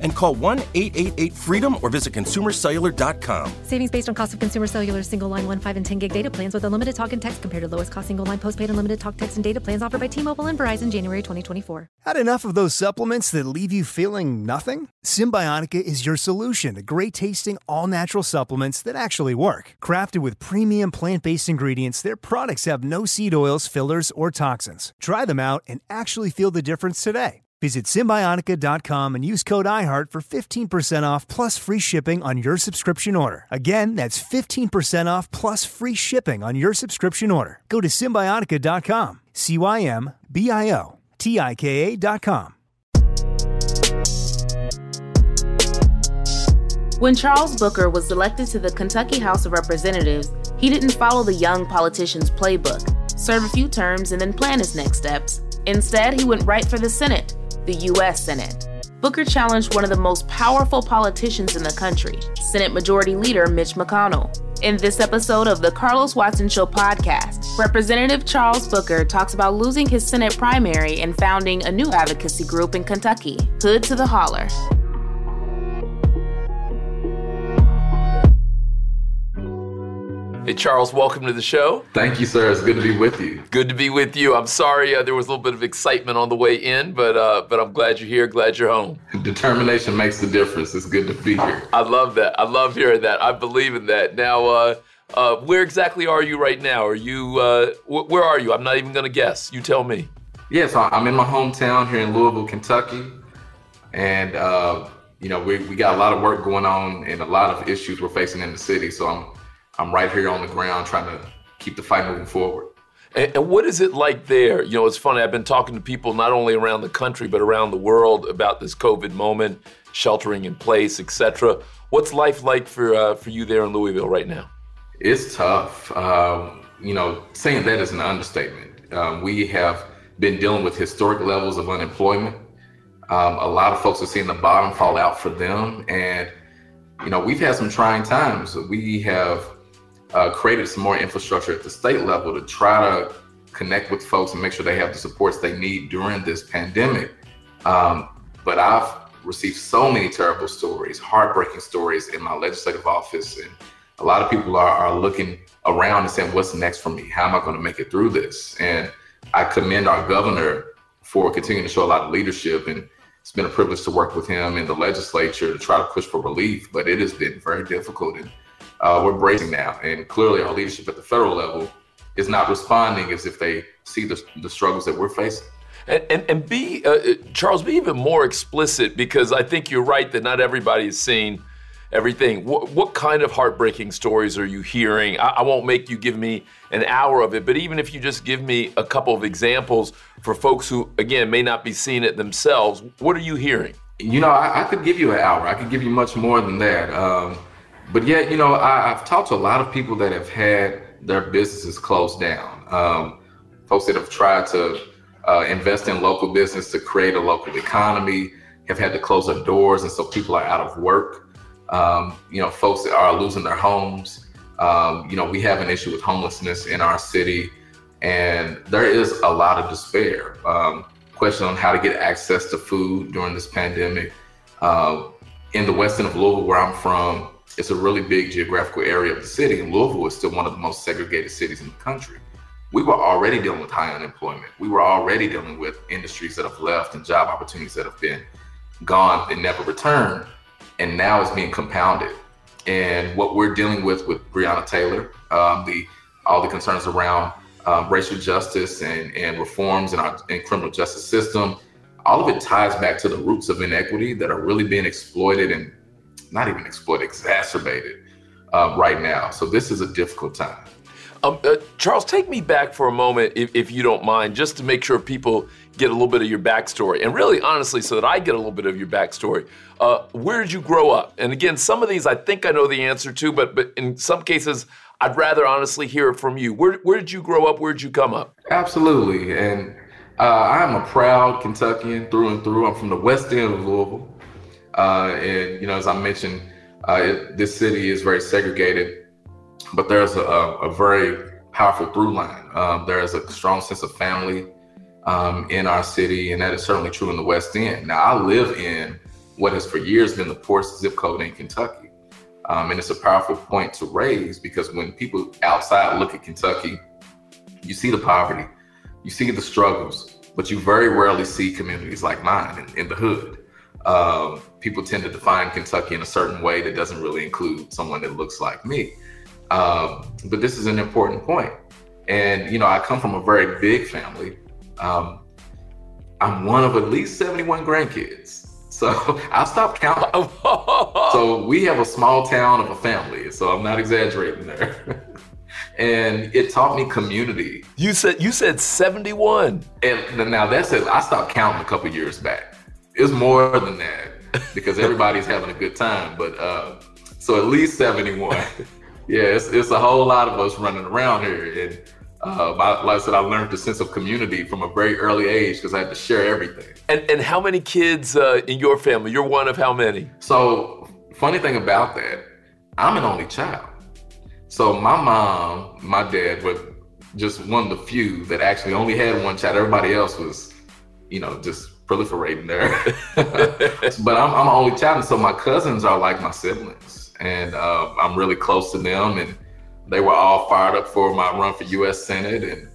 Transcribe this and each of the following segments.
And call 1 888 freedom or visit consumercellular.com. Savings based on cost of consumer cellular single line 1, 5, and 10 gig data plans with unlimited talk and text compared to lowest cost single line postpaid unlimited talk, text, and data plans offered by T Mobile and Verizon January 2024. Had enough of those supplements that leave you feeling nothing? Cymbiotika is your solution to great tasting, all natural supplements that actually work. Crafted with premium plant based ingredients, their products have no seed oils, fillers, or toxins. Try them out and actually feel the difference today. Visit Cymbiotika.com and use code IHEART for 15% off plus free shipping on your subscription order. Again, that's 15% off plus free shipping on your subscription order. Go to Cymbiotika.com, C Y M B I O T I K A.com. When Charles Booker was elected to the Kentucky House of Representatives, he didn't follow the young politician's playbook, serve a few terms, and then plan his next steps. Instead, he went right for the Senate the U.S. Senate. Booker challenged one of the most powerful politicians in the country, Senate Majority Leader Mitch McConnell. In this episode of the Carlos Watson Show podcast, Representative Charles Booker talks about losing his Senate primary and founding a new advocacy group in Kentucky, Hood to the Holler. Hey, Charles, welcome to the show. Thank you, sir. It's good to be with you. Good to be with you. I'm sorry uh, there was a little bit of excitement on the way in, but uh, but I'm glad you're here. Glad you're home. Determination makes the difference. It's good to be here. I love that. I love hearing that. I believe in that. Now, uh, uh where exactly are you right now? Are you uh, wh- where are you? I'm not even going to guess. You tell me. Yes, yeah, so I'm in my hometown here in Louisville, Kentucky, and uh, you know we we got a lot of work going on and a lot of issues we're facing in the city. So I'm I'm right here on the ground trying to keep the fight moving forward. And, and, what is it like there? You know, it's funny. I've been talking to people not only around the country but around the world about this COVID moment, sheltering in place, etc. What's life like for uh, for you there in Louisville right now? It's tough. Uh, you know, saying that is an understatement. Um, we have been dealing with historic levels of unemployment. Um, a lot of folks are seeing the bottom fall out for them, and you know, we've had some trying times. We have uh, created some more infrastructure at the state level to try to connect with folks and make sure they have the supports they need during this pandemic. Um, but I've received so many terrible stories, heartbreaking stories in my legislative office. And a lot of people are, are looking around and saying, what's next for me? How am I going to make it through this? And I commend our governor for continuing to show a lot of leadership. And it's been a privilege to work with him in the legislature to try to push for relief, but it has been very difficult. And uh, we're bracing now. And clearly, our leadership at the federal level is not responding as if they see the, the struggles that we're facing. And, and, and be, uh, uh, Charles, be even more explicit because I think you're right that not everybody is seeing everything. What, what kind of heartbreaking stories are you hearing? I, I, won't make you give me an hour of it, but even if you just give me a couple of examples for folks who, again, may not be seeing it themselves, what are you hearing? You know, I, I could give you an hour. I could give you much more than that. Um, but yet, you know, I, have talked to a lot of people that have had their businesses closed down. Um, folks that have tried to uh, invest in local business to create a local economy have had to close their doors, and so people are out of work. Um, you know, folks that are losing their homes. Um, you know, we have an issue with homelessness in our city, and there is a lot of despair. Um, question on how to get access to food during this pandemic. Uh, in the western of Louisville, where I'm from, it's a really big geographical area of the city, and Louisville is still one of the most segregated cities in the country. We were already dealing with high unemployment. We were already dealing with industries that have left and job opportunities that have been gone and never returned. And now it's being compounded. And what we're dealing with with Breonna Taylor, um, the all the concerns around um, racial justice and, and reforms in our in criminal justice system, all of it ties back to the roots of inequity that are really being exploited and not even exploited, exacerbated uh, right now. So this is a difficult time. Um, uh, Charles, take me back for a moment, if, if, you don't mind, just to make sure people get a little bit of your backstory. And really, honestly, so that I get a little bit of your backstory. Uh, where did you grow up? And again, some of these I think I know the answer to, but but in some cases, I'd rather honestly hear it from you. Where, where did you grow up? Where did you come up? Absolutely. And uh, I'm a proud Kentuckian through and through. I'm from the west end of Louisville. Uh, and, you know, as I mentioned, uh, it, this city is very segregated, but there's a, a very powerful through line. Um, there is a strong sense of family um, in our city, and that is certainly true in the West End. Now, I live in what has for years been the poorest zip code in Kentucky. Um, and it's a powerful point to raise because when people outside look at Kentucky, you see the poverty, you see the struggles, but you very rarely see communities like mine in, in the hood. Um, people tend to define Kentucky in a certain way that doesn't really include someone that looks like me. Um, but this is an important point. And, you know, I come from a very big family. Um, I'm one of at least 71 grandkids. So I stopped counting. so we have a small town of a family. So I'm not exaggerating there. and it taught me community. You said you said 71. And now that says I stopped counting a couple years back. It's more than that because everybody's having a good time. But uh, so at least 71. yeah, it's, it's a whole lot of us running around here. And uh, like I said, I learned the sense of community from a very early age because I had to share everything. And, and how many kids uh, in your family? You're one of how many? So, funny thing about that, I'm an only child. So my mom, my dad were just one of the few that actually only had one child. Everybody else was, you know, just proliferating there. but I'm, I'm an only child, and so my cousins are like my siblings, and uh, I'm really close to them and they were all fired up for my run for U.S. Senate, and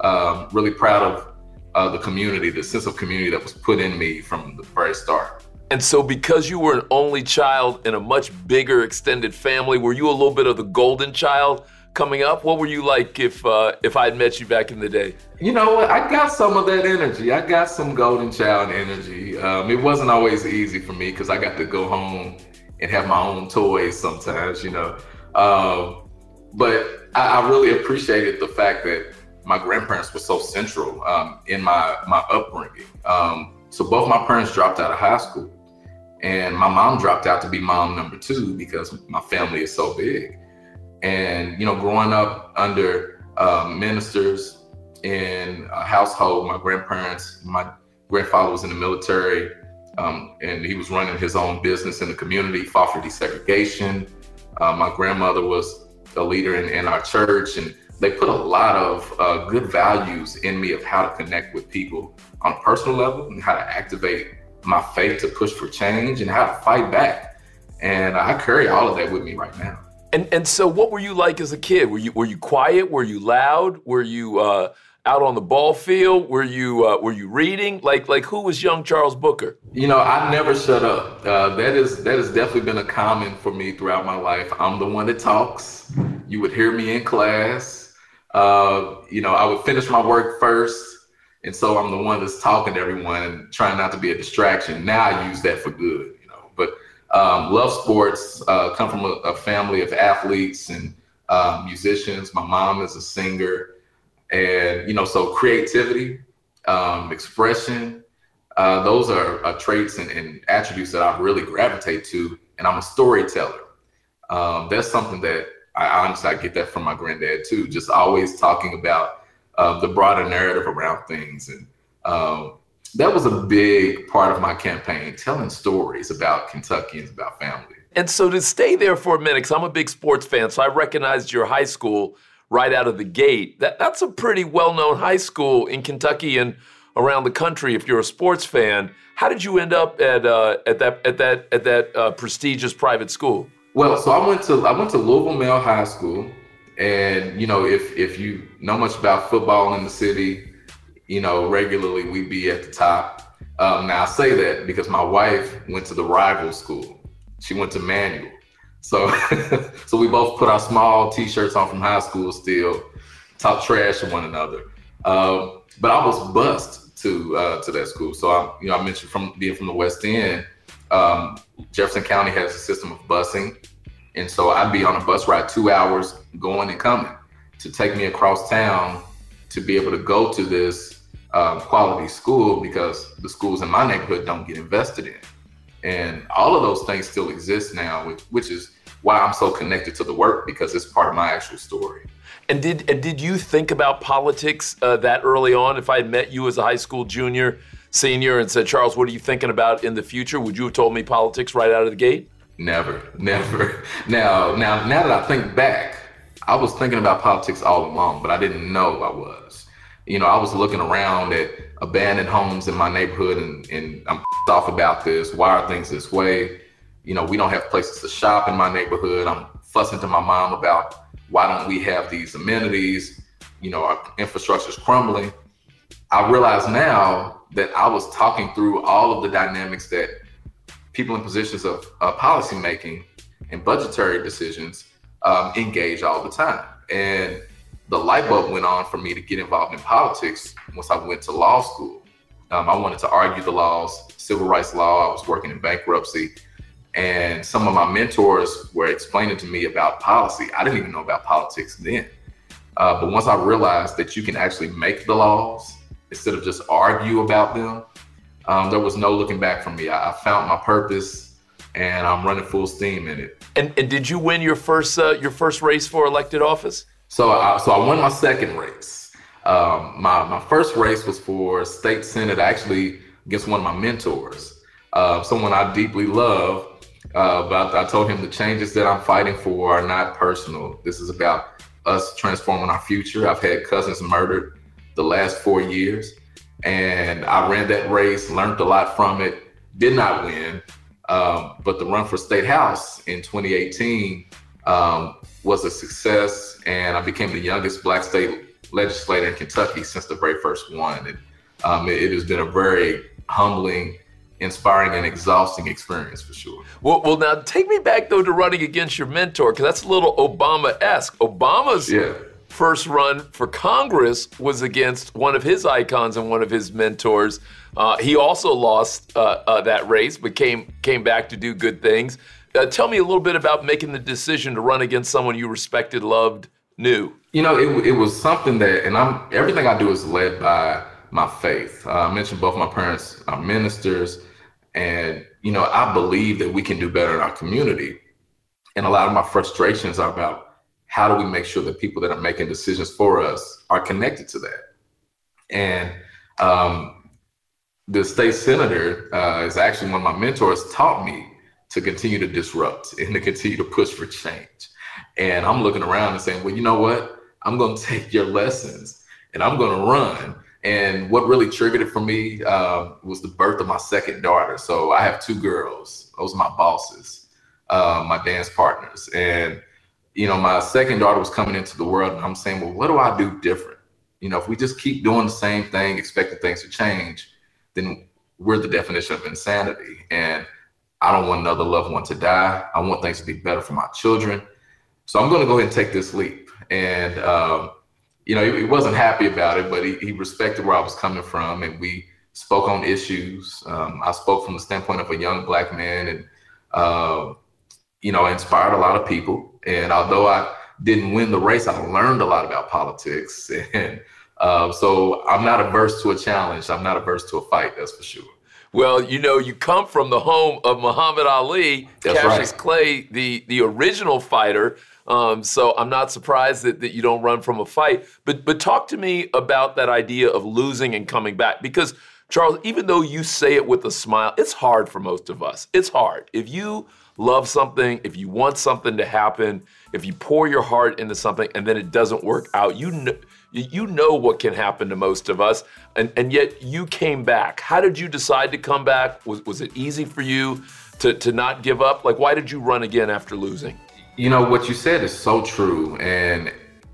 um, really proud of uh, the community, the sense of community that was put in me from the very start. And so, because you were an only child in a much bigger extended family, were you a little bit of the golden child coming up? What were you like if uh, if I had met you back in the day? You know what? I got some of that energy. I got some golden child energy. Um, it wasn't always easy for me because I got to go home and have my own toys sometimes. You know. Um, but I, I, really appreciated the fact that my grandparents were so central um, in my my upbringing. Um, so both my parents dropped out of high school, and my mom dropped out to be mom number two because my family is so big. And you know, growing up under um, ministers in a household, my grandparents, my grandfather was in the military, um, and he was running his own business in the community, fought for desegregation. Uh, my grandmother was a leader in, in our church, and they put a lot of uh, good values in me of how to connect with people on a personal level and how to activate my faith to push for change and how to fight back. And I carry all of that with me right now. And and so, what were you like as a kid? Were you were you quiet? Were you loud? Were you uh, out on the ball field? Were you uh, were you reading? Like like who was young Charles Booker? You know, I never shut up. Uh, that is that has definitely been a common for me throughout my life. I'm the one that talks. You would hear me in class. Uh, you know, I would finish my work first, and so I'm the one that's talking to everyone and trying not to be a distraction. Now I use that for good. Um, love sports. Uh, come from a, a, family of athletes and uh, musicians. My mom is a singer and you know so creativity um, expression uh, those are, are traits and, and, attributes that i really gravitate to and i'm a storyteller um, that's something that i honestly i get that from my granddad too just always talking about uh, the broader narrative around things and um, that was a big part of my campaign telling stories about kentuckians about family and so to stay there for a minute because i'm a big sports fan so i recognized your high school right out of the gate. That, that's a pretty well known high school in Kentucky and around the country if you're a sports fan. How did you end up at, uh, at that, at that, at that uh, prestigious private school? Well, so I went to I went to Louisville Male High School, and you know if if you know much about football in the city, you know regularly we'd be at the top. Um, now I say that because my wife went to the rival school. She went to Manual, so, so we both put our small T-shirts on from high school still, talk trash to one another. Um, but I was bused to uh, to that school. So I, you know, I mentioned from being from the West End, um, Jefferson County has a system of busing, and so I'd be on a bus ride two hours going and coming to take me across town to be able to go to this um, quality school because the schools in my neighborhood don't get invested in. And all of those things still exist now, which, which is why I'm so connected to the work because it's part of my actual story. And did and did you think about politics uh, that early on? If I had met you as a high school junior, senior, and said, Charles, what are you thinking about in the future? Would you have told me politics right out of the gate? Never, never. Now, now, now that I think back, I was thinking about politics all along, but I didn't know I was. You know, I was looking around at abandoned homes in my neighborhood, and, and I'm off about this. Why are things this way? You know, we don't have places to shop in my neighborhood. I'm fussing to my mom about why don't we have these amenities? You know, our infrastructure is crumbling. I realize now that I was talking through all of the dynamics that people in positions of uh, policy making and budgetary decisions um, engage all the time. And the light bulb went on for me to get involved in politics once I went to law school. Um, I wanted to argue the laws, civil rights law. I was working in bankruptcy. And some of my mentors were explaining to me about policy. I didn't even know about politics then. Uh, but once I realized that you can actually make the laws instead of just argue about them, um, there was no looking back for me. I, I, found my purpose, and I'm running full steam in it. And, and did you win your first uh, your first race for elected office? So I, so I won my second race. Um, my my first race was for state senate, actually against one of my mentors, uh, someone I deeply love uh, but I, I told him the changes that I'm fighting for are not personal. This is about us transforming our future. I've had cousins murdered the last four years, and I ran that race, learned a lot from it, did not win. Um, but the run for state house in 2018 um, was a success, and I became the youngest black state legislator in Kentucky since the very first one. And um, it, it has been a very humbling inspiring and exhausting experience for sure. Well, well, now take me back though to running against your mentor because that's a little Obama-esque. Obama's yeah. first run for Congress was against one of his icons and one of his mentors. Uh, he also lost uh, uh, that race, but came came back to do good things. Uh, tell me a little bit about making the decision to run against someone you respected, loved, knew. You know, it, it was something that, and I'm everything I do is led by my faith. Uh, I mentioned both my parents are ministers. And, you know, I believe that we can do better in our community. And a lot of my frustrations are about how do we make sure that people that are making decisions for us are connected to that. And um, the state senator uh, is actually one of my mentors, taught me to continue to disrupt and to continue to push for change. And I'm looking around and saying, well, you know what? I'm going to take your lessons and I'm going to run and what really triggered it for me uh, was the birth of my second daughter. So I have two girls. Those are my bosses, uh, my dance partners. And, you know, my second daughter was coming into the world, and I'm saying, well, what do I do different? You know, if we just keep doing the same thing, expecting things to change, then we're the definition of insanity. And I don't want another loved one to die. I want things to be better for my children. So I'm going to go ahead and take this leap. And, um, you know, he, he, wasn't happy about it, but he, he respected where I was coming from, and we spoke on issues. Um, I spoke from the standpoint of a young black man, and uh, you know, inspired a lot of people. And although I didn't win the race, I learned a lot about politics, and uh, so I'm not averse to a challenge. I'm not averse to a fight. That's for sure. Well, you know, you come from the home of Muhammad Ali, That's Cassius right. Clay, the the original fighter. Um, so I'm not surprised that, that you don't run from a fight. But but talk to me about that idea of losing and coming back because Charles, even though you say it with a smile, it's hard for most of us. It's hard. If you love something, if you want something to happen, if you pour your heart into something and then it doesn't work out, you know, you know what can happen to most of us, and, and yet you came back. How did you decide to come back? Was, was it easy for you to, to not give up? Like, why did you run again after losing? You know what you said is so true, and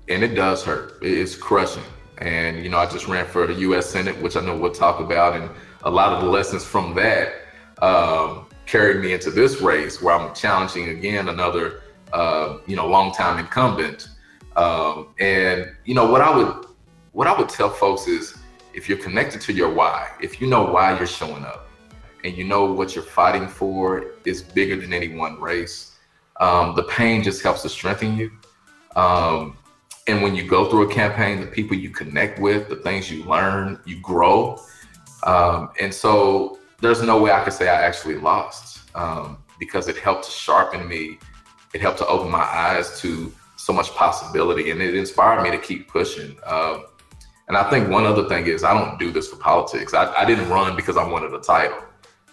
and it does hurt. It's crushing. And you know, I just ran for the U.S. Senate, which I know we'll talk about, and a lot of the lessons from that um, carried me into this race, where I'm challenging again another, uh, you know, longtime incumbent. Um, and you know what I would what I would tell folks is if you're connected to your why, if you know why you're showing up, and you know what you're fighting for is bigger than any one race, um, the pain just helps to strengthen you. Um, and when you go through a campaign, the people you connect with, the things you learn, you grow. Um, and so there's no way I could say I actually lost um, because it helped to sharpen me. It helped to open my eyes to so much possibility and it inspired me to keep pushing. Um, and I think one other thing is I don't do this for politics. I, I, didn't run because I wanted a title.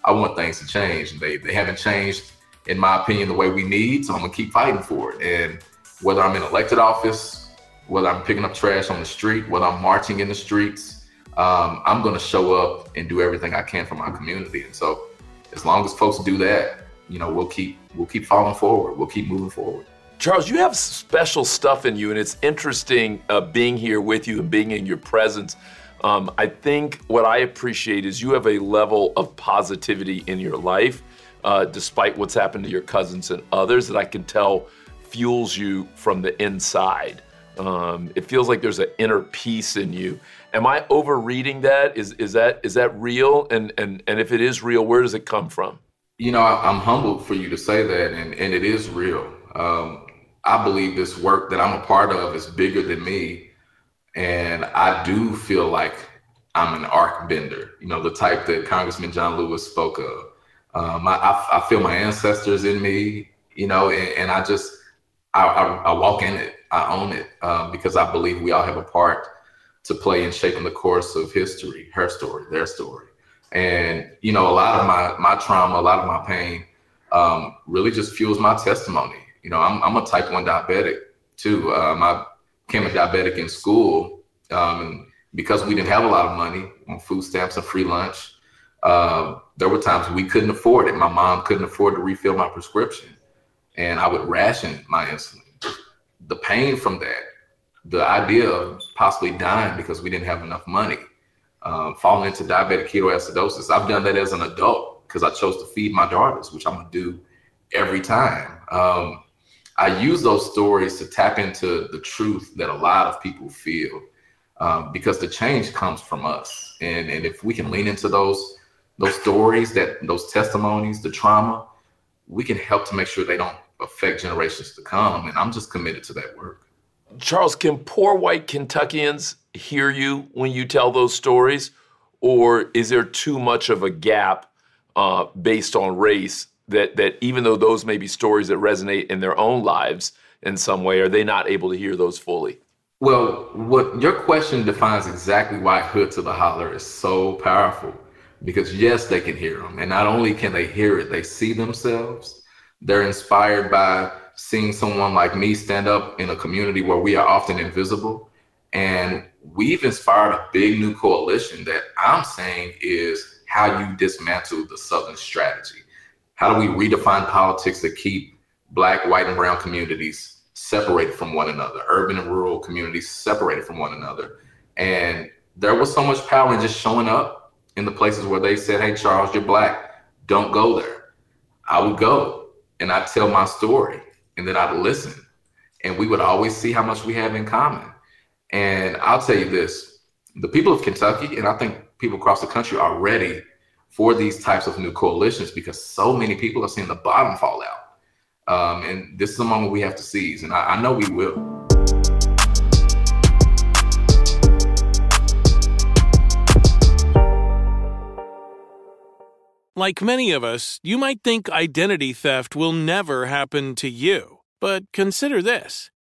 I want things to change. And they, they haven't changed, in my opinion, the way we need. So I'm gonna keep fighting for it. And whether I'm in elected office, whether I'm picking up trash on the street, whether I'm marching in the streets, um, I'm gonna show up and do everything I can for my community. And so as long as folks do that, you know, we'll keep we'll keep falling forward. We'll keep moving forward. Charles, you have special stuff in you, and it's interesting uh, being here with you and being in your presence. Um, I think what I appreciate is you have a level of positivity in your life, uh, despite what's happened to your cousins and others, that I can tell fuels you from the inside. Um, it feels like there's an inner peace in you. Am I overreading that? Is is that is that real? And and and if it is real, where does it come from? You know, I, am humbled for you to say that, and and it is real. Um, I believe this work that I'm a part of is bigger than me. And I do feel like I'm an arc bender, you know, the type that Congressman John Lewis spoke of. Um, I, I, feel my ancestors in me, you know, and, and I just, I, I, walk in it. I own it um, because I believe we all have a part to play in shaping the course of history, her story, their story. And, you know, a lot of my, my trauma, a lot of my pain um, really just fuels my testimony you know, I'm, I'm a type 1 diabetic too. Um, I became a diabetic in school. Um, and because we didn't have a lot of money on food stamps and free lunch, uh, there were times we couldn't afford it. My mom couldn't afford to refill my prescription. And I would ration my insulin. The pain from that, the idea of possibly dying because we didn't have enough money, um, falling into diabetic ketoacidosis. I've done that as an adult because I chose to feed my daughters, which I'm gonna do every time. Um, I use those stories to tap into the truth that a lot of people feel um, because the change comes from us. And, and if we can lean into those those stories, that those testimonies, the trauma, we can help to make sure they don't affect generations to come. And I'm just committed to that work. Charles, can poor white Kentuckians hear you when you tell those stories? Or is there too much of a gap uh, based on race that that even though those may be stories that resonate in their own lives in some way, are they not able to hear those fully? Well, what your question defines exactly why Hood to the Holler is so powerful. Because yes, they can hear them, and not only can they hear it, they see themselves. They're inspired by seeing someone like me stand up in a community where we are often invisible. And we've inspired a big new coalition that I'm saying is how you dismantle the Southern strategy. How do we redefine politics that keep Black, white, and brown communities separated from one another, urban and rural communities separated from one another? And there was so much power in just showing up in the places where they said, Hey, Charles, you're Black, don't go there. I would go and I'd tell my story and then I'd listen. And we would always see how much we have in common. And I'll tell you this the people of Kentucky, and I think people across the country are ready for these types of new coalitions because so many people are seeing the bottom fall out. Um, and this is a moment we have to seize, and I, I know we will. Like many of us, you might think identity theft will never happen to you. But consider this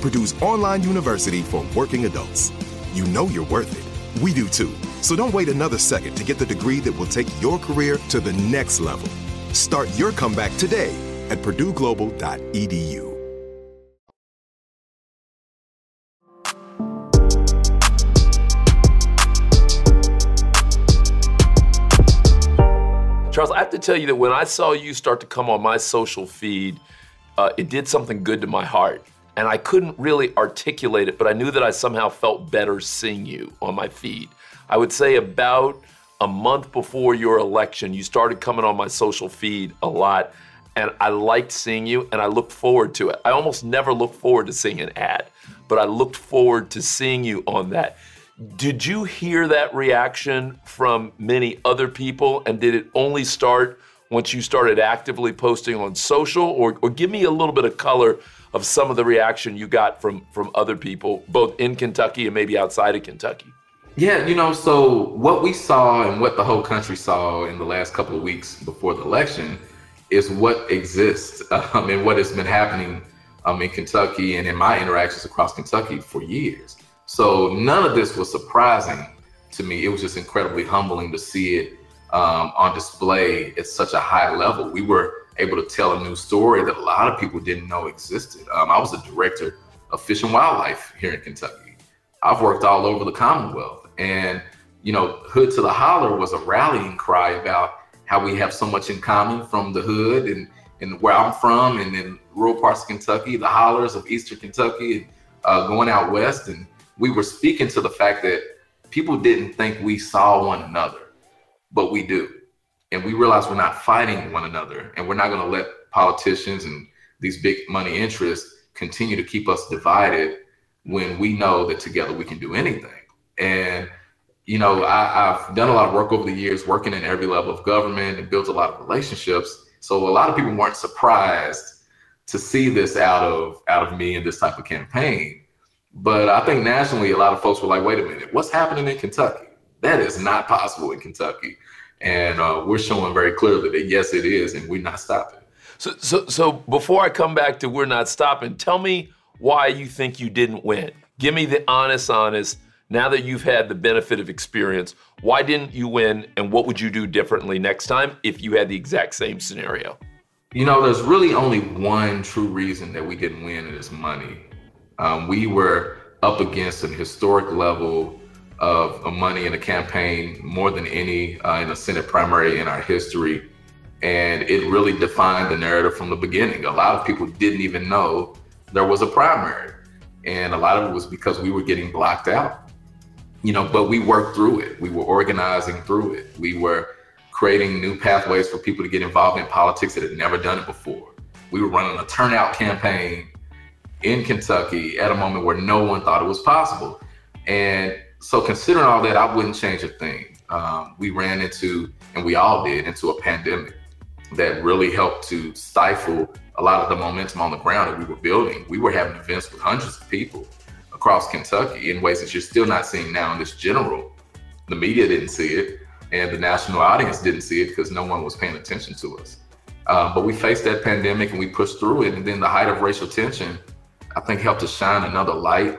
Purdue's online university for working adults. You know you're worth it. We do too. So don't wait another second to get the degree that will take your career to the next level. Start your comeback today at purdueglobal.edu. Charles, I have to tell you that when I saw you start to come on my social feed, uh, it did something good to my heart. And I couldn't really articulate it, but I knew that I somehow felt better seeing you on my feed. I would say about a month before your election, you started coming on my social feed a lot. And I liked seeing you and I looked forward to it. I almost never look forward to seeing an ad, but I looked forward to seeing you on that. Did you hear that reaction from many other people? And did it only start once you started actively posting on social? Or, or give me a little bit of color of some of the reaction you got from, from other people, both in Kentucky and maybe outside of Kentucky? Yeah, you know, so what we saw and what the whole country saw in the last couple of weeks before the election is what exists um, and what has been happening um, in Kentucky and in my interactions across Kentucky for years. So none of this was surprising to me. It was just incredibly humbling to see it um, on display at such a high level. We were able to tell a new story that a lot of people didn't know existed. Um, I was a director of Fish and Wildlife here in Kentucky. I've worked all over the Commonwealth, and you know, Hood to the Holler was a rallying cry about how we have so much in common from the hood and, and where I'm from, and in rural parts of Kentucky, the hollers of Eastern Kentucky, and uh, going out west, and we were speaking to the fact that people didn't think we saw one another, but we do. And we realize we're not fighting one another and we're not going to let politicians and these big money interests continue to keep us divided when we know that together we can do anything. And, you know, I, have done a lot of work over the years working in every level of government and built a lot of relationships. So a lot of people weren't surprised to see this out of out of me in this type of campaign. But I think nationally, a lot of folks were like, wait a minute, what's happening in Kentucky? That is not possible in Kentucky. And uh, we're showing very clearly that yes, it is, and we're not stopping. So, so, so before I come back to we're not stopping, tell me why you think you didn't win. Give me the honest, honest. Now that you've had the benefit of experience, why didn't you win, and what would you do differently next time if you had the exact same scenario? You know, there's really only one true reason that we didn't win, and it's money. Um, we were up against an historic level of, money in a campaign, more than any uh, in a Senate primary in our history. And it really defined the narrative from the beginning. A lot of people didn't even know there was a primary. And a lot of it was because we were getting blocked out. You know, but we worked through it. We were organizing through it. We were creating new pathways for people to get involved in politics that had never done it before. We were running a turnout campaign in Kentucky at a moment where no one thought it was possible. And so, considering all that, I wouldn't change a thing. Um, we ran into, and we all did, into a pandemic that really helped to stifle a lot of the momentum on the ground that we were building. We were having events with hundreds of people across Kentucky in ways that you're still not seeing now in this general. The media didn't see it, and the national audience didn't see it because no one was paying attention to us. Uh, but we faced that pandemic and we pushed through it. And then the height of racial tension, I think, helped to shine another light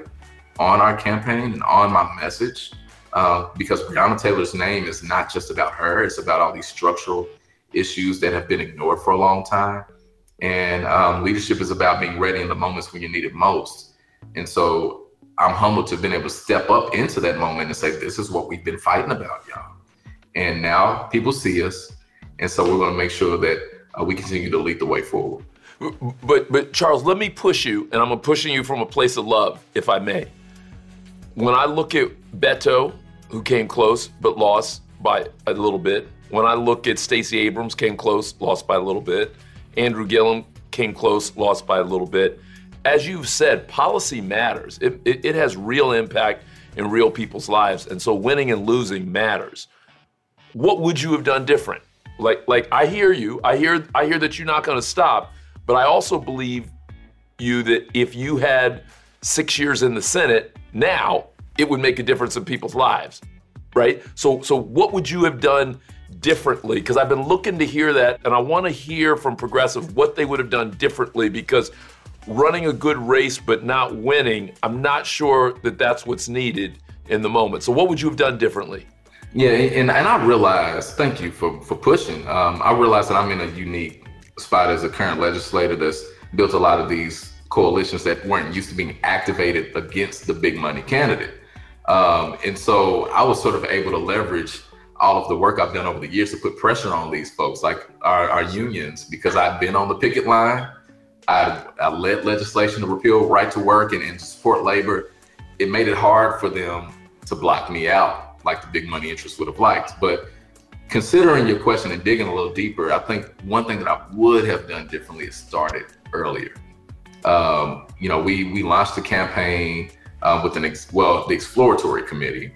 on our campaign and on my message. Uh, because Breonna Taylor's name is not just about her, it's about all these structural issues that have been ignored for a long time. And um, leadership is about being ready in the moments when you need it most. And so I'm humbled to have been able to step up into that moment and say, this is what we've been fighting about, y'all. And now people see us. And so we're going to make sure that uh, we continue to lead the way forward. But, but Charles, let me push you, and I'm pushing you from a place of love, if I may. When I look at Beto, who came close but lost by a little bit, when I look at Stacey Abrams, came close, lost by a little bit. Andrew Gillum came close, lost by a little bit. As you've said, policy matters. It, it, it has real impact in real people's lives, and so winning and losing matters. What would you have done different? Like, like I hear you. I hear, I hear that you're not going to stop, but I also believe you that if you had six years in the Senate now, it would make a difference in people's lives, right? So, so what would you have done differently? Because I've been looking to hear that, and I want to hear from Progressive what they would have done differently. Because running a good race but not winning, I'm not sure that that's what's needed in the moment. So, what would you have done differently? Yeah, and, and I realize, thank you for, for pushing. Um, I realize that I'm in a unique spot as a current legislator that's built a lot of these coalitions that weren't used to being activated against the big money candidate. Um, and so I was sort of able to leverage all of the work I've done over the years to put pressure on these folks, like our, our unions, because I've been on the picket line. I, I led legislation to repeal right to work and, and to support labor. It made it hard for them to block me out, like the big money interests would have liked. But considering your question and digging a little deeper, I think one thing that I would have done differently is started earlier. Um, you know, we we launched the campaign um, with an ex- well, the exploratory committee,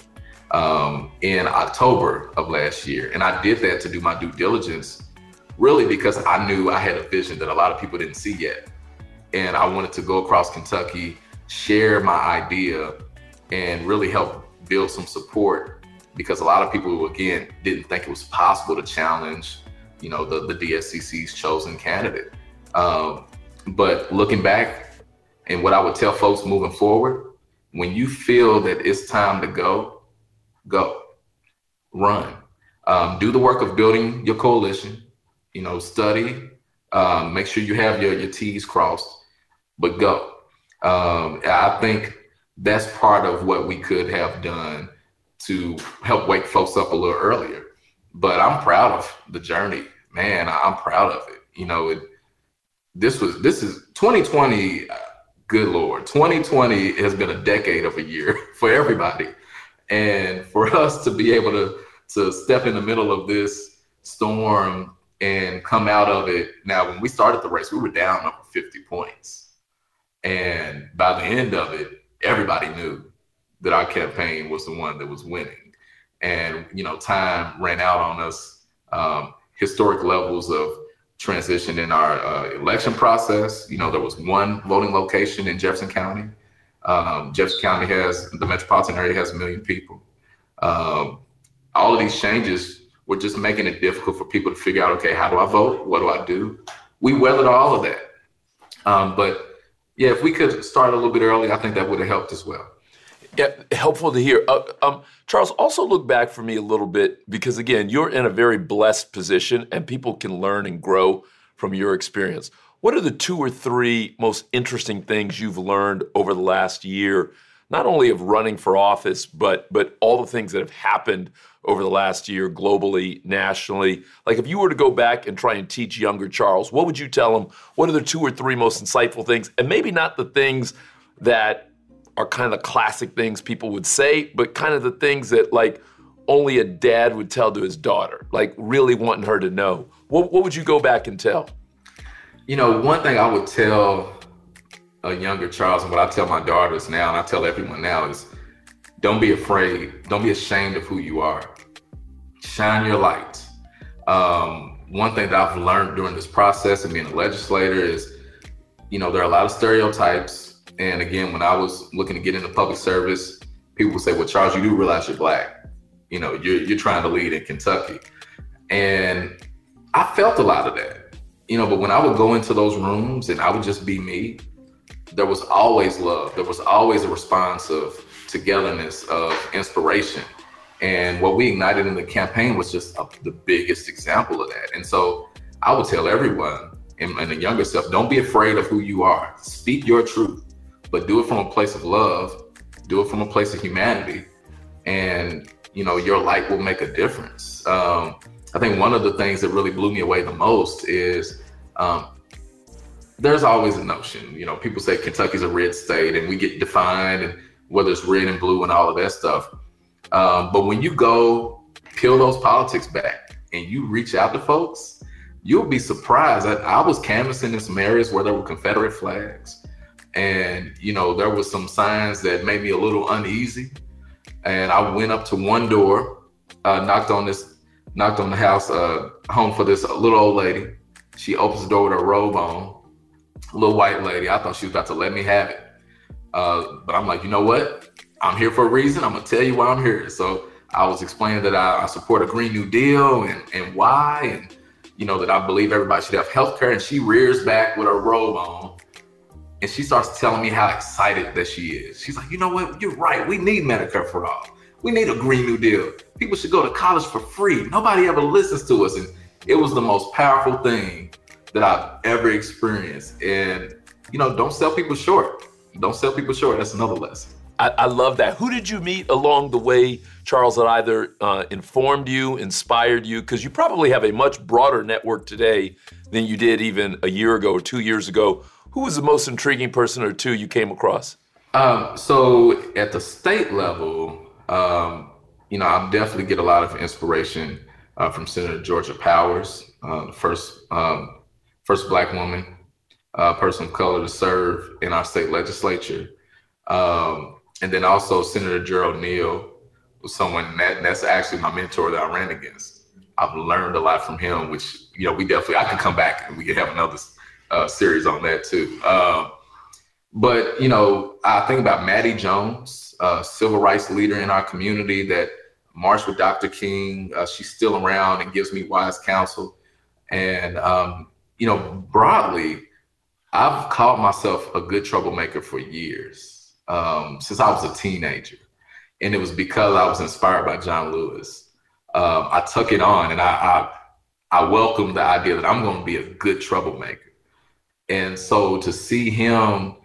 um, in October of last year. And I did that to do my due diligence, really because I knew I had a vision that a lot of people didn't see yet. And I wanted to go across Kentucky, share my idea, and really help build some support because a lot of people, again, didn't think it was possible to challenge, you know, the, the DSCC's chosen candidate. Um, but looking back, and what I would tell folks moving forward, when you feel that it's time to go, go, run, um, do the work of building your coalition. You know, study, um, make sure you have your your T's crossed, but go. Um, I think that's part of what we could have done to help wake folks up a little earlier. But I'm proud of the journey, man. I'm proud of it. You know, it, this was this is 2020. Good Lord, 2020 has been a decade of a year for everybody. And for us to be able to to step in the middle of this storm and come out of it. Now, when we started the race, we were down over 50 points. And by the end of it, everybody knew that our campaign was the one that was winning. And, you know, time ran out on us. Um, historic levels of transition in our uh, election process. You know, there was one voting location in Jefferson County um, Jefferson County has the metropolitan area has a million people. Um, all of these changes were just making it difficult for people to figure out, okay, how do I vote? What do I do? We weathered all of that. Um, but yeah, if we could start a little bit early, I think that would have helped as well. Yeah, helpful to hear. Uh, um, Charles, also look back for me a little bit because again, you're in a very blessed position, and people can learn and grow from your experience. What are the two or three most interesting things you've learned over the last year, not only of running for office, but but all the things that have happened over the last year globally, nationally? Like if you were to go back and try and teach younger Charles, what would you tell him? What are the two or three most insightful things? And maybe not the things that are kind of the classic things people would say, but kind of the things that like only a dad would tell to his daughter, like really wanting her to know. What, what would you go back and tell? You know, one thing I would tell a younger Charles, and what I tell my daughters now, and I tell everyone now is, don't be afraid, don't be ashamed of who you are. Shine your light. Um, one thing that I've learned during this process of being a legislator is, you know, there are a lot of stereotypes. And again, when I was looking to get into public service, people would say, "Well, Charles, you do realize you're black. You know, you're you're trying to lead in Kentucky." And I felt a lot of that, you know. But when I would go into those rooms and I would just be me, there was always love. There was always a response of togetherness, of inspiration. And what we ignited in the campaign was just a, the biggest example of that. And so I would tell everyone and, and the younger self, don't be afraid of who you are. Speak your truth, but do it from a place of love. Do it from a place of humanity, and you know your light will make a difference. Um, I think one of the things that really blew me away the most is um, there's always a notion. You know, people say Kentucky's a red state, and we get defined, and whether it's red and blue and all of that stuff. Um, but when you go peel those politics back and you reach out to folks, you'll be surprised. I, I was canvassing in some areas where there were Confederate flags, and you know there was some signs that made me a little uneasy. And I went up to one door, uh, knocked on this, knocked on the house, uh, home for this little old lady. She opens the door with her robe on, little white lady. I thought she was about to let me have it. Uh, but I'm like, you know what? I'm here for a reason. I'm gonna tell you why I'm here. So I was explaining that I, I support a Green New Deal and and why, and you know that I believe everybody should have health care. And she rears back with her robe on, and she starts telling me how excited that she is. She's like, you know what? You're right. We need Medicare for all. We need a Green New Deal. People should go to college for free. Nobody ever listens to us, and it was the most powerful thing that I've ever experienced. And you know, don't sell people short. Don't sell people short. That's another lesson. I, I, love that. Who did you meet along the way, Charles, that either uh, informed you, inspired you? Because you probably have a much broader network today than you did even a year ago or two years ago. Who was the most intriguing person or two you came across? Um, so at the state level, um, you know, I definitely get a lot of inspiration uh, from Senator Georgia Powers, uh, the first um, first Black woman, uh, person of color to serve in our state legislature. Um, and then also Senator Gerald Neal was someone that that's actually my mentor that I ran against. I've learned a lot from him, which you know we definitely I could come back and we could have another uh, series on that too. Um, but you know, I think about Mattie Jones, a civil rights leader in our community that marched with Dr. King. Uh, she's still around and gives me wise counsel. And um, you know, broadly, I've called myself a good troublemaker for years um, since I was a teenager. And it was because I was inspired by John Lewis. Um, I took it on and I, I, I welcomed the idea that I'm going to be a good troublemaker. And so to see him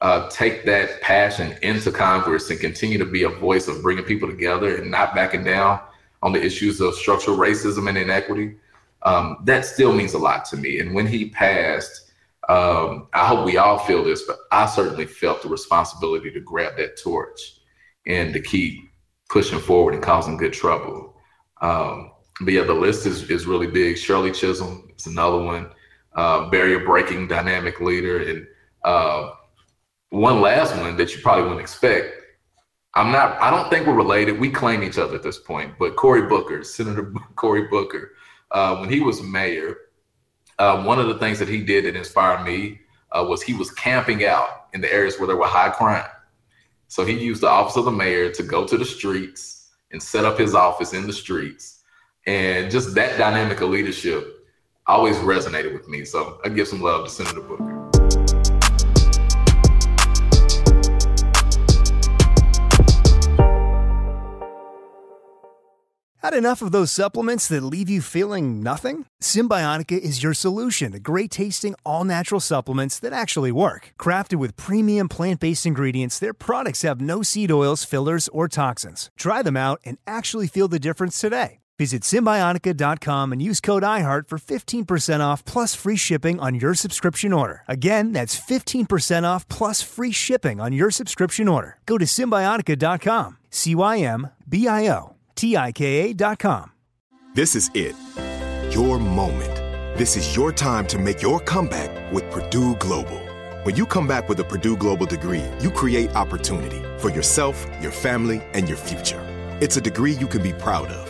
uh, take that passion into Congress and continue to be a voice of bringing people together and not backing down on the issues of structural racism and inequity, um, that still means a lot to me. And when he passed, um, I hope we all feel this, but I certainly felt the responsibility to grab that torch and to keep pushing forward and causing good trouble. Um, but yeah, the list is, is really big. Shirley Chisholm is another one, uh, barrier breaking dynamic leader. And uh, one last one that you probably wouldn't expect. I'm not, I don't think we're related. We claim each other at this point, but Cory Booker, Senator Cory Booker, uh, when he was mayor, um, one of the things that he did that inspired me uh, was he was camping out in the areas where there were high crime. So he used the office of the mayor to go to the streets and set up his office in the streets. And just that dynamic of leadership always resonated with me. So I give some love to Senator Booker. Had enough of those supplements that leave you feeling nothing? Cymbiotika is your solution to great tasting, all natural supplements that actually work. Crafted with premium plant based ingredients, their products have no seed oils, fillers, or toxins. Try them out and actually feel the difference today. Visit Cymbiotika.com and use code IHEART for 15% off plus free shipping on your subscription order. Again, that's 15% off plus free shipping on your subscription order. Go to Cymbiotika.com. C Y M B I O T-I-K-A.com. This is it. Your moment. This is your time to make your comeback with Purdue Global. When you come back with a Purdue Global degree, you create opportunity for yourself, your family, and your future. It's a degree you can be proud of,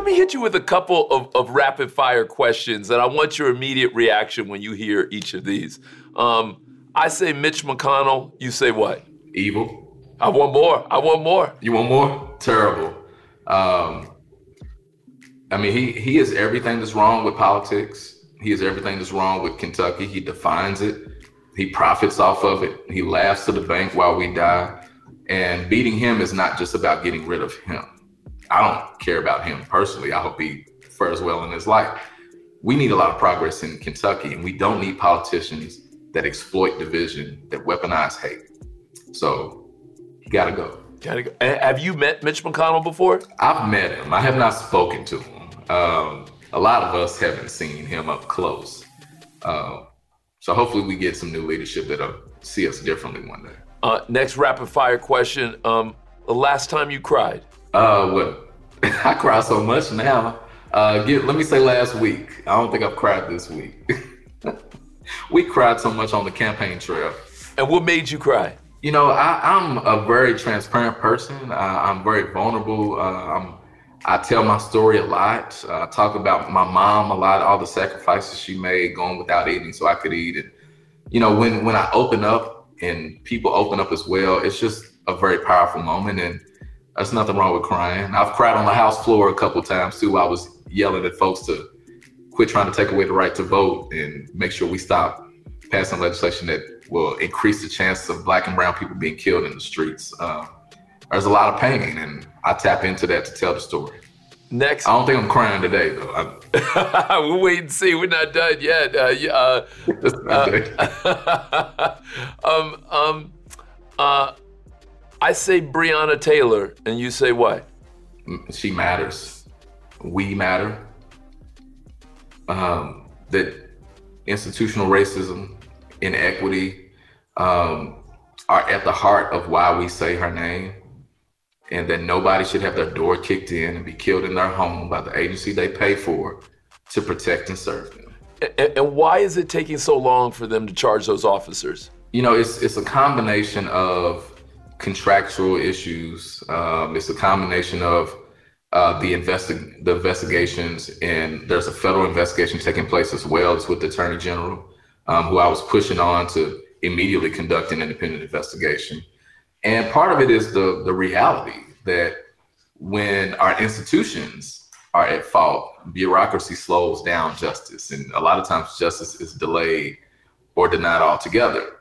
Let me hit you with a couple of, of rapid fire questions, and I want your immediate reaction when you hear each of these. Um, I say Mitch McConnell. You say what? Evil. I want more. I want more. You want more? Terrible. Um, I mean, he he is everything that's wrong with politics. He is everything that's wrong with Kentucky. He defines it. He profits off of it. He laughs to the bank while we die. And beating him is not just about getting rid of him. I don't care about him personally. I hope he fares well in his life. We need a lot of progress in Kentucky, and we don't need politicians that exploit division, that weaponize hate. So he got to go. Gotta go. Have you met Mitch McConnell before? I've met him. I have not spoken to him. Um, a lot of us haven't seen him up close. Uh, so hopefully we get some new leadership that'll see us differently one day. Uh, next rapid fire question. Um, the last time you cried? Uh, what? I cry so much now. Uh, get, let me say last week. I don't think I've cried this week. we cried so much on the campaign trail. And what made you cry? You know, I, I'm a very transparent person. Uh, I'm very vulnerable. Uh, I'm, I tell my story a lot. Uh, I talk about my mom a lot, all the sacrifices she made going without eating so I could eat. And, you know, when, when I open up and people open up as well, it's just a very powerful moment. And there's nothing wrong with crying. I've cried on the House floor a couple times too. I was yelling at folks to quit trying to take away the right to vote and make sure we stop passing legislation that will increase the chances of black and brown people being killed in the streets. Um, there's a lot of pain, and I tap into that to tell the story. Next. I don't think I'm crying today, though. We'll wait and see. We're not done yet. Uh, yeah, uh, uh, um, um, uh, I say Breonna Taylor, and you say what? she matters. We matter. Um, that institutional racism, inequity um, are at the heart of why we say her name, and that nobody should have their door kicked in and be killed in their home by the agency they pay for to protect and serve them. And, and why is it taking so long for them to charge those officers? You know, it's it's a combination of contractual issues. Um, it's a combination of uh, the investi- the investigations, and there's a federal investigation taking place as well. It's with the Attorney General, um, who I was pushing on to immediately conduct an independent investigation. And part of it is the the reality that when our institutions are at fault, bureaucracy slows down justice, and a lot of times justice is delayed or denied altogether.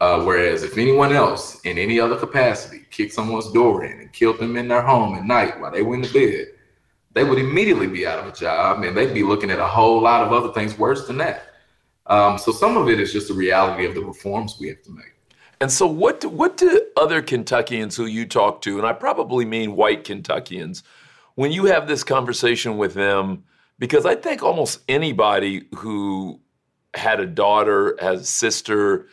Uh, whereas if anyone else in any other capacity kicked someone's door in and killed them in their home at night while they went to bed, they would immediately be out of a job and they'd be looking at a whole lot of other things worse than that. Um, so some of it is just the reality of the reforms we have to make. And so, what do, what do other Kentuckians who you talk to, and I probably mean white Kentuckians, when you have this conversation with them, because I think almost anybody who had a daughter, has a sister,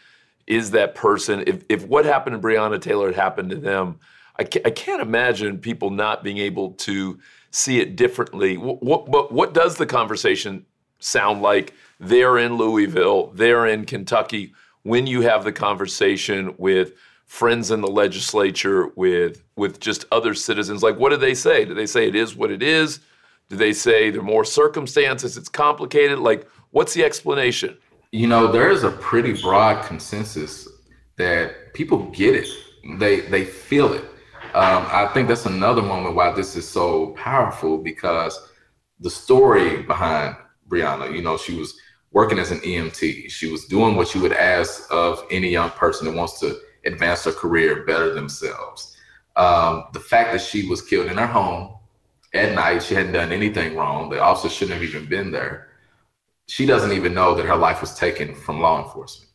is that person. If, if what happened to Breonna Taylor had happened to them, I can't, I can't imagine people not being able to see it differently. What, what, what does the conversation sound like there in Louisville, there in Kentucky, when you have the conversation with friends in the legislature, with with just other citizens? Like, what do they say? Do they say it is what it is? Do they say there are more circumstances? It's complicated. Like, what's the explanation? You know, there is a pretty broad consensus that people get it. They they feel it. Um, I think that's another moment why this is so powerful because the story behind Breonna, you know, she was working as an EMT. She was doing what you would ask of any young person that wants to advance their career, better themselves. Um, the fact that she was killed in her home at night, she hadn't done anything wrong. The officer shouldn't have even been there. She doesn't even know that her life was taken from law enforcement.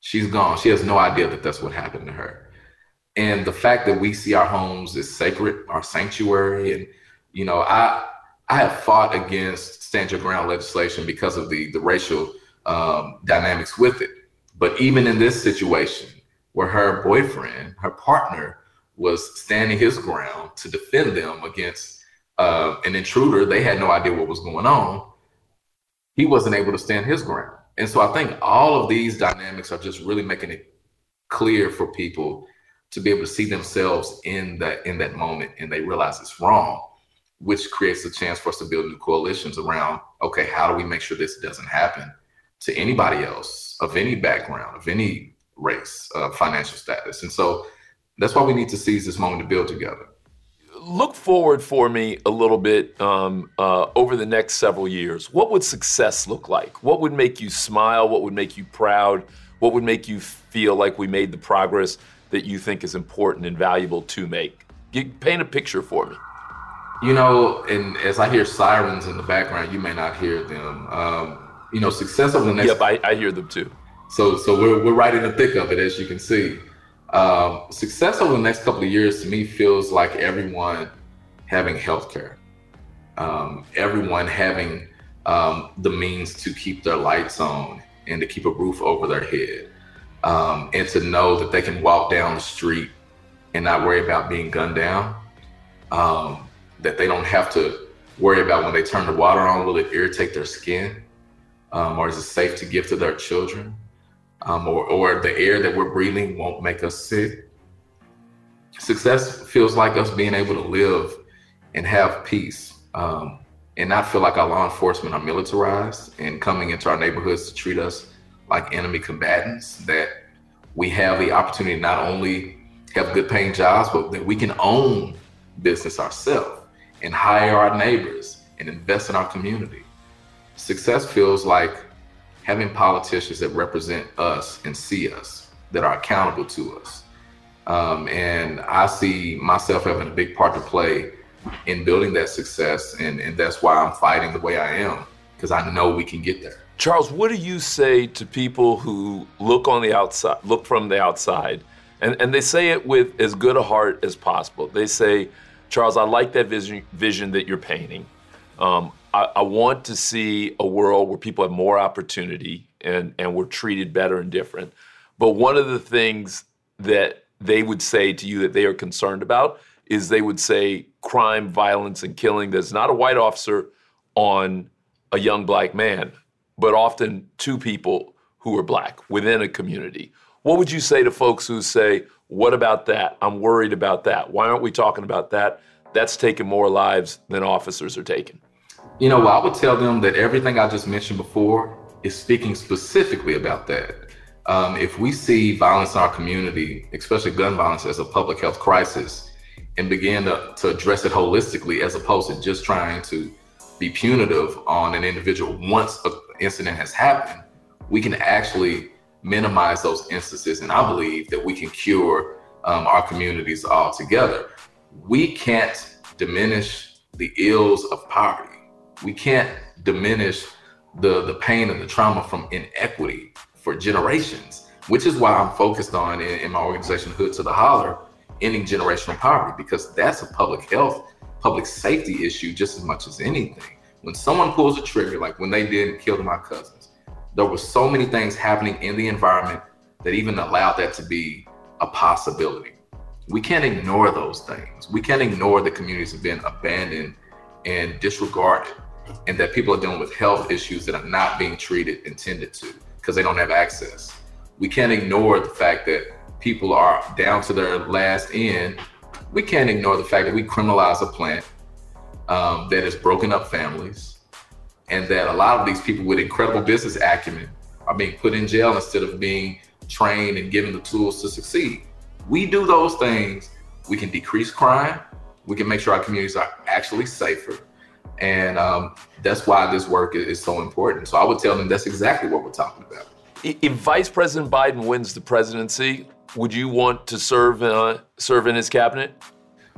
She's gone. She has no idea that that's what happened to her and the fact that we see our homes as sacred, our sanctuary, and you know, I I have fought against stand your ground legislation because of the the racial um, dynamics with it. But even in this situation, where her boyfriend, her partner, was standing his ground to defend them against uh, an intruder, they had no idea what was going on. He wasn't able to stand his ground, and so I think all of these dynamics are just really making it clear for people to be able to see themselves in that in that moment and they realize it's wrong which creates a chance for us to build new coalitions around okay how do we make sure this doesn't happen to anybody else of any background of any race uh, financial status? And so that's why we need to seize this moment to build together look forward for me a little bit um, uh, over the next several years what would success look like what would make you smile what would make you proud what would make you feel like we made the progress that you think is important and valuable to make? Get, paint a picture for me. You know, and as I hear sirens in the background, you may not hear them. Um, you know, success over the next. Yep, I, I, hear them too. So, so we're we're right in the thick of it, as you can see. Um, success over the next couple of years to me feels like everyone having health care, um, everyone having um, the means to keep their lights on and to keep a roof over their head um, and to know that they can walk down the street and not worry about being gunned down. Um, that they don't have to worry about when they turn the water on, will it irritate their skin? Um, or is it safe to give to their children? Um, or, or the air that we're breathing won't make us sick. Success feels like us being able to live and have peace um, and not feel like our law enforcement are militarized and coming into our neighborhoods to treat us like enemy combatants, that we have the opportunity to not only have good paying jobs, but that we can own business ourselves and hire our neighbors and invest in our community. Success feels like having politicians that represent us and see us, that are accountable to us. Um, and I see myself having a big part to play in building that success. And, and that's why I'm fighting the way I am, because I know we can get there. Charles, what do you say to people who look on the outside, look from the outside, and, and they say it with as good a heart as possible? They say, Charles, I like that vision, vision that you're painting. Um, I, I, want to see a world where people have more opportunity and, and we're treated better and different. But one of the things that they would say to you that they are concerned about is they would say crime, violence, and killing There's not a white officer on a young black man but often two people who are black within a community. What would you say to folks who say, What about that? I'm worried about that. Why aren't we talking about that? That's taking more lives than officers are taking. You know, I would tell them that everything I just mentioned before is speaking specifically about that. Um, if we see violence in our community, especially gun violence, as a public health crisis, and begin to, to address it holistically as opposed to just trying to be punitive on an individual once an incident has happened, we can actually minimize those instances. And I believe that we can cure um, our communities altogether. We can't diminish the ills of poverty. We can't diminish the, the pain and the trauma from inequity for generations, which is why I'm focused on in, in my organization, Hood to the Holler, ending generational poverty, because that's a public health, public safety issue just as much as anything when someone pulls a trigger, like when they did and killed my cousins, there were so many things happening in the environment that even allowed that to be a possibility. we can't ignore those things. We can't ignore that communities have been abandoned and disregarded, and that people are dealing with health issues that are not being treated and tended to because they don't have access. We can't ignore the fact that people are down to their last end. We can't ignore the fact that we criminalize a plant um, that has broken up families, and that a lot of these people with incredible business acumen are being put in jail instead of being trained and given the tools to succeed. We do those things, we can decrease crime, we can make sure our communities are actually safer. And um, that's why this work is so important. So I would tell them that's exactly what we're talking about. If Vice President Biden wins the presidency, would you want to serve uh, serve in his cabinet?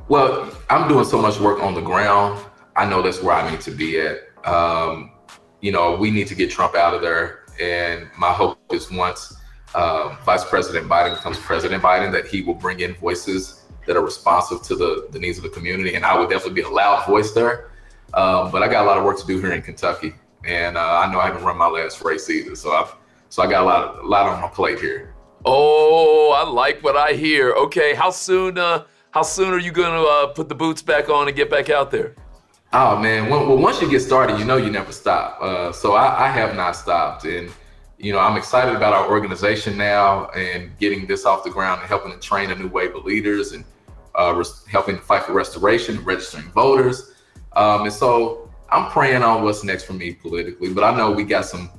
Well, I'm doing so much work on the ground. I know that's where I need to be at. Um, you know, we need to get Trump out of there. And my hope is once uh, Vice President Biden becomes President Biden, that he will bring in voices that are responsive to the, the needs of the community. And I would definitely be a loud voice there. Um, but I got a lot of work to do here in Kentucky. And uh, I know I haven't run my last race either. So I've, so I got a lot, a lot on my plate here. Oh, I like what I hear. Okay, how soon? Uh, how soon are you going to uh, put the boots back on and get back out there? Oh man, well, well once you get started, you know you never stop. Uh, so I, I, have not stopped, and you know I'm excited about our organization now and getting this off the ground and helping to train a new wave of leaders and uh, res- helping to fight for restoration, registering voters, um, and so I'm praying on what's next for me politically. But I know we got some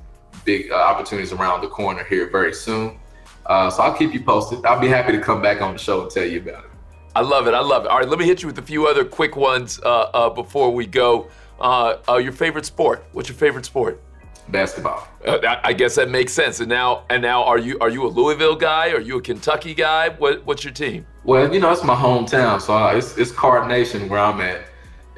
big uh, opportunities around the corner here very soon. Uh, so I'll keep you posted. I'll be happy to come back on the show and tell you about it. I love it. I love it. All right, let me hit you with a few other quick ones uh, uh, before we go. Uh, uh your favorite sport? What's your favorite sport? Basketball. Uh, I guess that makes sense. And now, and now, are you are you a Louisville guy? Are you a Kentucky guy? What what's your team? Well, you know, it's my hometown, so it's it's Card Nation where I'm at.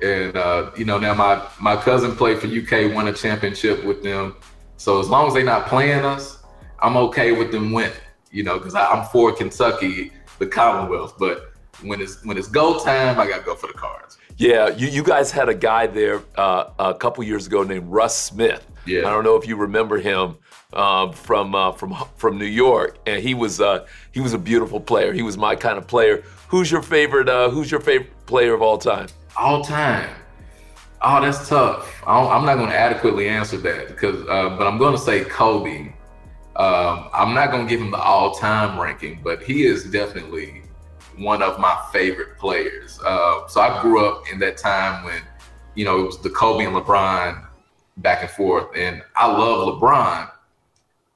And uh, you know, now my my cousin played for UK, won a championship with them. So as long as they're not playing us, I'm okay with them winning. You know, because I'm for Kentucky, the Commonwealth, but when it's when it's go time, I gotta go for the cards. Yeah, you, you guys had a guy there uh, a couple years ago named Russ Smith. Yeah. I don't know if you remember him uh, from uh, from from New York, and he was uh, he was a beautiful player. He was my kind of player. Who's your favorite? Uh, who's your favorite player of all time? All time. Oh, that's tough. I am not going to adequately answer that because, uh, but I'm going to say Kobe. Um, I'm not going to give him the all-time ranking, but he is definitely one of my favorite players. Uh, so I grew up in that time when, you know, it was the Kobe and LeBron back and forth, and I love LeBron,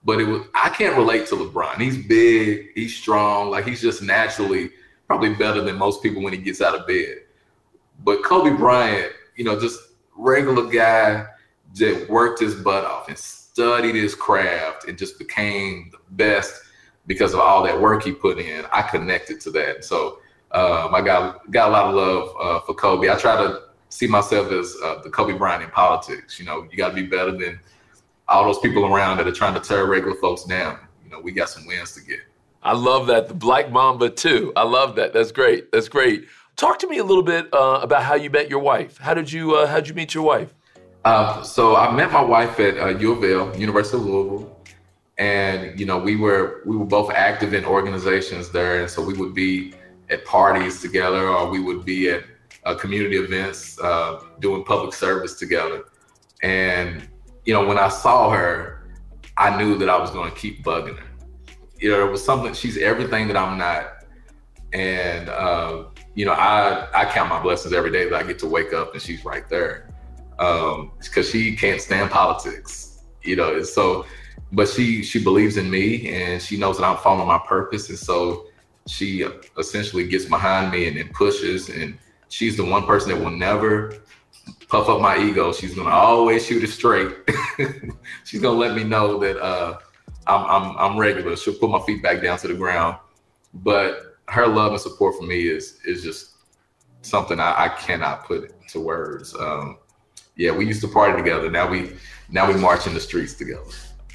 but it was I can't relate to LeBron. He's big, he's strong, like he's just naturally probably better than most people when he gets out of bed. But Kobe Bryant, you know, just regular guy that worked his butt off and studied his craft and just became the best because of all that work he put in. I connected to that. So um, I got got a lot of love uh, for Kobe. I try to see myself as uh, the Kobe Bryant in politics. You know, you got to be better than all those people around that are trying to tear regular folks down. You know, we got some wins to get. I love that. The Black Mamba too. I love that. That's great. That's great. Talk to me a little bit uh, about how you met your wife. How did you uh, How did you meet your wife? Uh, so I met my wife at uh, U of L, University of Louisville. And you know we were we were both active in organizations there. And so we would be at parties together or we would be at uh, community events uh, doing public service together. And you know when i saw her i knew that i was going to keep bugging her. You know it was something she's everything that i'm not. And uh, you know i i count my blessings every day that i get to wake up and she's right there because um, she can't stand politics you know And so but she she believes in me and she knows that I'm following my purpose, and so she essentially gets behind me and, and pushes. And she's the one person that will never puff up my ego. She's gonna always shoot it straight. she's gonna let me know that uh, I'm, I'm I'm regular. She'll put my feet back down to the ground. But her love and support for me is is just something I, I cannot put into words. Um, yeah, we used to party together. Now we now we march in the streets together.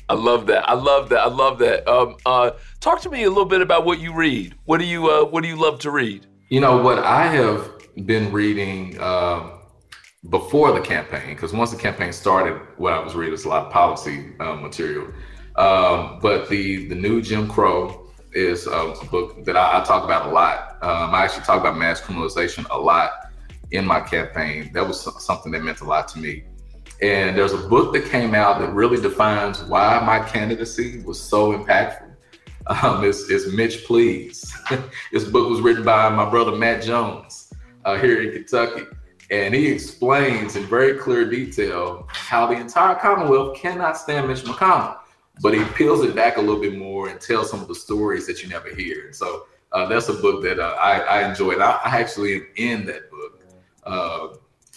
I love that. I love that. I love that. Um, uh, talk to me a little bit about what you read. What do you uh, What do you love to read? You know what I have been reading um, before the campaign, because once the campaign started, what I was reading was a lot of policy uh, material. Um, but the the new Jim Crow is a book that I, I talk about a lot. Um, I actually talk about mass criminalization a lot in my campaign. That was something that meant a lot to me. And there's a book that came out that really defines why my candidacy was so impactful. Um, it's, it's Mitch Please. this book was written by my brother Matt Jones uh, here in Kentucky. And he explains in very clear detail how the entire Commonwealth cannot stand Mitch McConnell. But he peels it back a little bit more and tells some of the stories that you never hear. And So uh, that's a book that uh, I, I enjoyed. I, I, actually am in that book. Uh,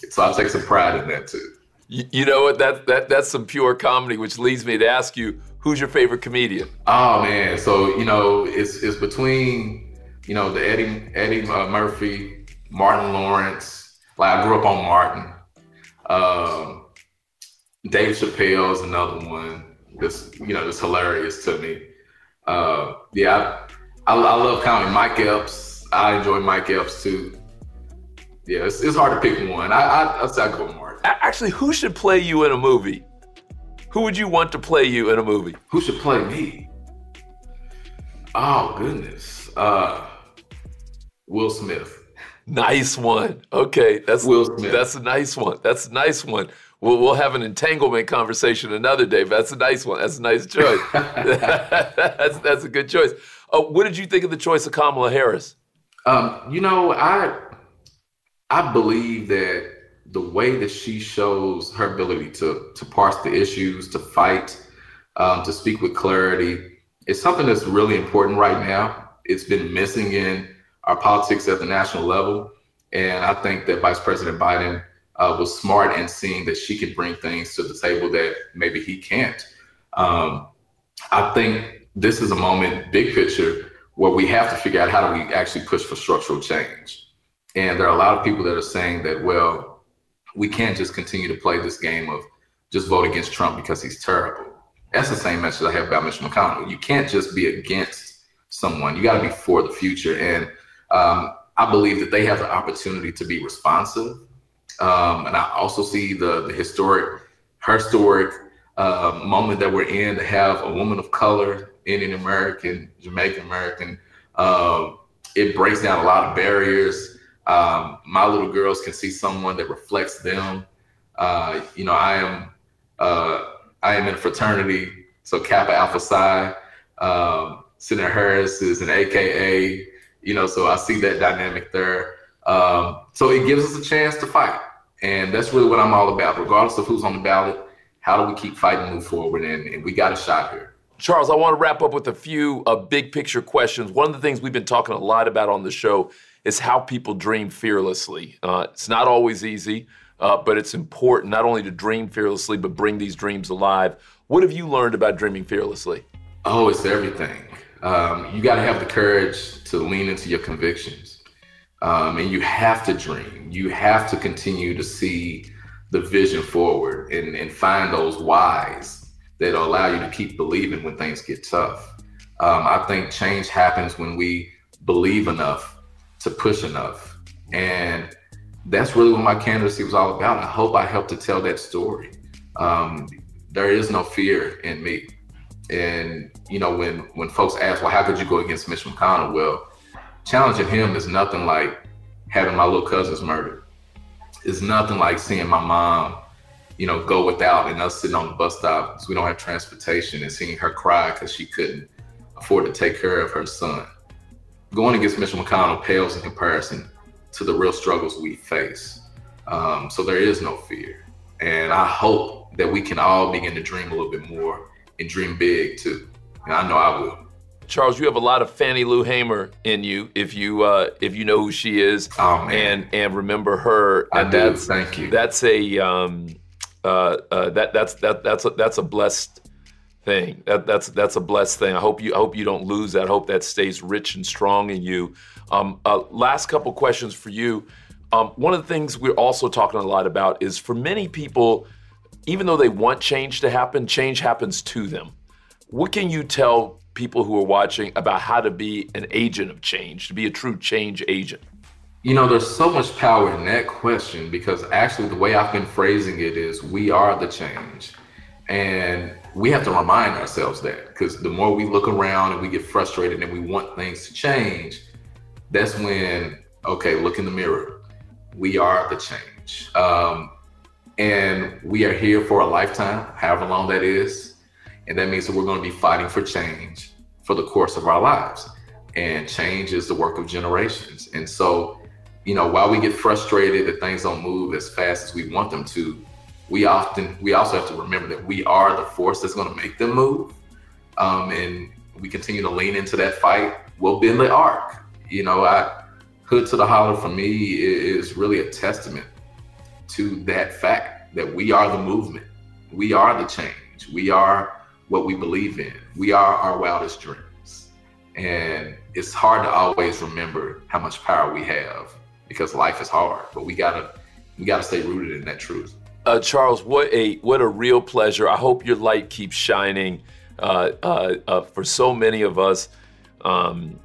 so I take some pride in that too. You, you know what? That, that that's some pure comedy, which leads me to ask you, who's your favorite comedian? Oh man, so you know it's it's between you know the Eddie Eddie uh, Murphy, Martin Lawrence. Like I grew up on Martin. Um, Dave Chappelle is another one. That's you know that's hilarious to me. Uh, yeah, I, I, I love comedy. Mike Epps, I enjoy Mike Epps too. Yeah, it's, it's hard to pick one. I I I'd say I go. Actually, who should play you in a movie? Who would you want to play you in a movie? Who should play me? Oh goodness, uh, Will Smith. Nice one. Okay, that's Will Smith. That's a nice one. That's a nice one. We'll, we'll have an entanglement conversation another day. But that's a nice one. That's a nice choice. that's that's a good choice. Uh, what did you think of the choice of Kamala Harris? Um, you know, I I believe that the way that she shows her ability to to parse the issues, to fight, um, to speak with clarity, is something that's really important right now. It's been missing in our politics at the national level. And I think that Vice President Biden uh, was smart in seeing that she could bring things to the table that maybe he can't. Um, I think this is a moment, big picture, where we have to figure out how do we actually push for structural change. And there are a lot of people that are saying that, well, we can't just continue to play this game of just vote against Trump because he's terrible. That's the same message I have about Mitch McConnell. You can't just be against someone. You got to be for the future. And um, I believe that they have the opportunity to be responsive. Um, and I also see the, the historic, historic uh, moment that we're in to have a woman of color, Indian American, Jamaican American. Um, it breaks down a lot of barriers. Um, my little girls can see someone that reflects them. Uh, you know, I am uh, I am in a fraternity, so Kappa Alpha Psi. Um, Senator Harris is an AKA you know, so I see that dynamic there. Um, so it gives us a chance to fight. And that's really what I'm all about. Regardless of who's on the ballot, how do we keep fighting, move forward? And, and we got a shot here. Charles, I want to wrap up with a few uh, big picture questions. One of the things we've been talking a lot about on the show is how people dream fearlessly. Uh, it's not always easy, uh, but it's important not only to dream fearlessly, but bring these dreams alive. What have you learned about dreaming fearlessly? Oh, it's everything. Um, you got to have the courage to lean into your convictions. Um, and you have to dream. You have to continue to see the vision forward and, and find those whys that allow you to keep believing when things get tough. Um, I think change happens when we believe enough to push enough. And that's really what my candidacy was all about. I hope I helped to tell that story. Um, there is no fear in me. And you know, when when folks ask, well, how could you go against Mitch McConnell? Well, challenging him is nothing like having my little cousins murdered. It's nothing like seeing my mom, you know, go without and us sitting on the bus stop because we don't have transportation and seeing her cry because she couldn't afford to take care of her son. Going against Mitch McConnell pales in comparison to the real struggles we face. Um, so there is no fear. And I hope that we can all begin to dream a little bit more and dream big too. And I know I will. Charles, you have a lot of Fannie Lou Hamer in you if you uh, if you know who she is oh, man. and and remember her. I and do. That's, Thank you. That's a um, uh, uh, that that's that that's a, that's a blessed thing. That that's that's a blessed thing. I hope you I hope you don't lose that. I hope that stays rich and strong in you. Um, uh, last couple questions for you. Um, one of the things we're also talking a lot about is for many people even though they want change to happen, change happens to them. What can you tell people who are watching about how to be an agent of change, to be a true change agent? You know, there's so much power in that question because actually, the way I've been phrasing it is we are the change. And we have to remind ourselves that because the more we look around and we get frustrated and we want things to change, that's when, okay, look in the mirror. We are the change. Um, and we are here for a lifetime, however long that is. And that means that we're going to be fighting for change for the course of our lives. And change is the work of generations. And so, you know, while we get frustrated that things don't move as fast as we want them to, we often we also have to remember that we are the force that's going to make them move. Um, and we continue to lean into that fight. We'll bend the arc. You know I, Hood to the Holler for me is really a testament to that fact that we are the movement. We are the change. We are what we believe in we are our wildest dreams and it's hard to always remember how much power we have because life is hard but we gotta we gotta stay rooted in that truth uh, Charles, what a what a real pleasure. I hope your light keeps shining uh, uh, uh for so many of us. Um,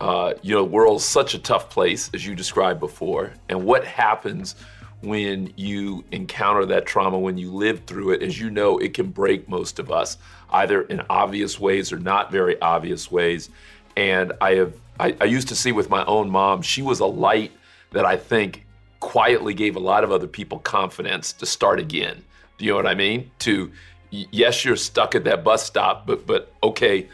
uh, you know, the world's such a tough place, as you described before. And what happens when you encounter that trauma, when you live through it? As you know, it can break most of us, either in obvious ways or not very obvious ways. And I have, I, I used to see with my own mom, she was a light that I think quietly gave a lot of other people confidence to start again. Do you know what I mean? To yes, you're stuck at that bus stop, but but okay,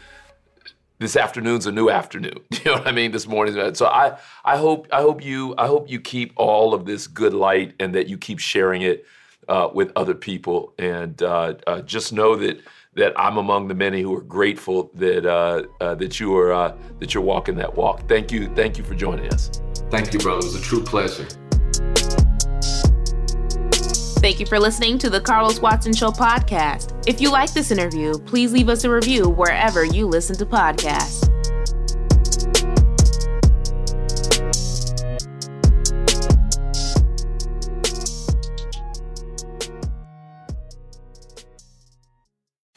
this afternoon's a new afternoon. You know what I mean? This morning. So I I hope I hope you I hope you keep all of this good light and that you keep sharing it uh, with other people. And uh, uh, just know that that I'm among the many who are grateful that uh, uh, that you are uh, that you're walking that walk. Thank you. Thank you for joining us. Thank you, brother. It was a true pleasure. Thank you for listening to the Carlos Watson Show podcast. If you like this interview, please leave us a review wherever you listen to podcasts.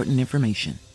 important information.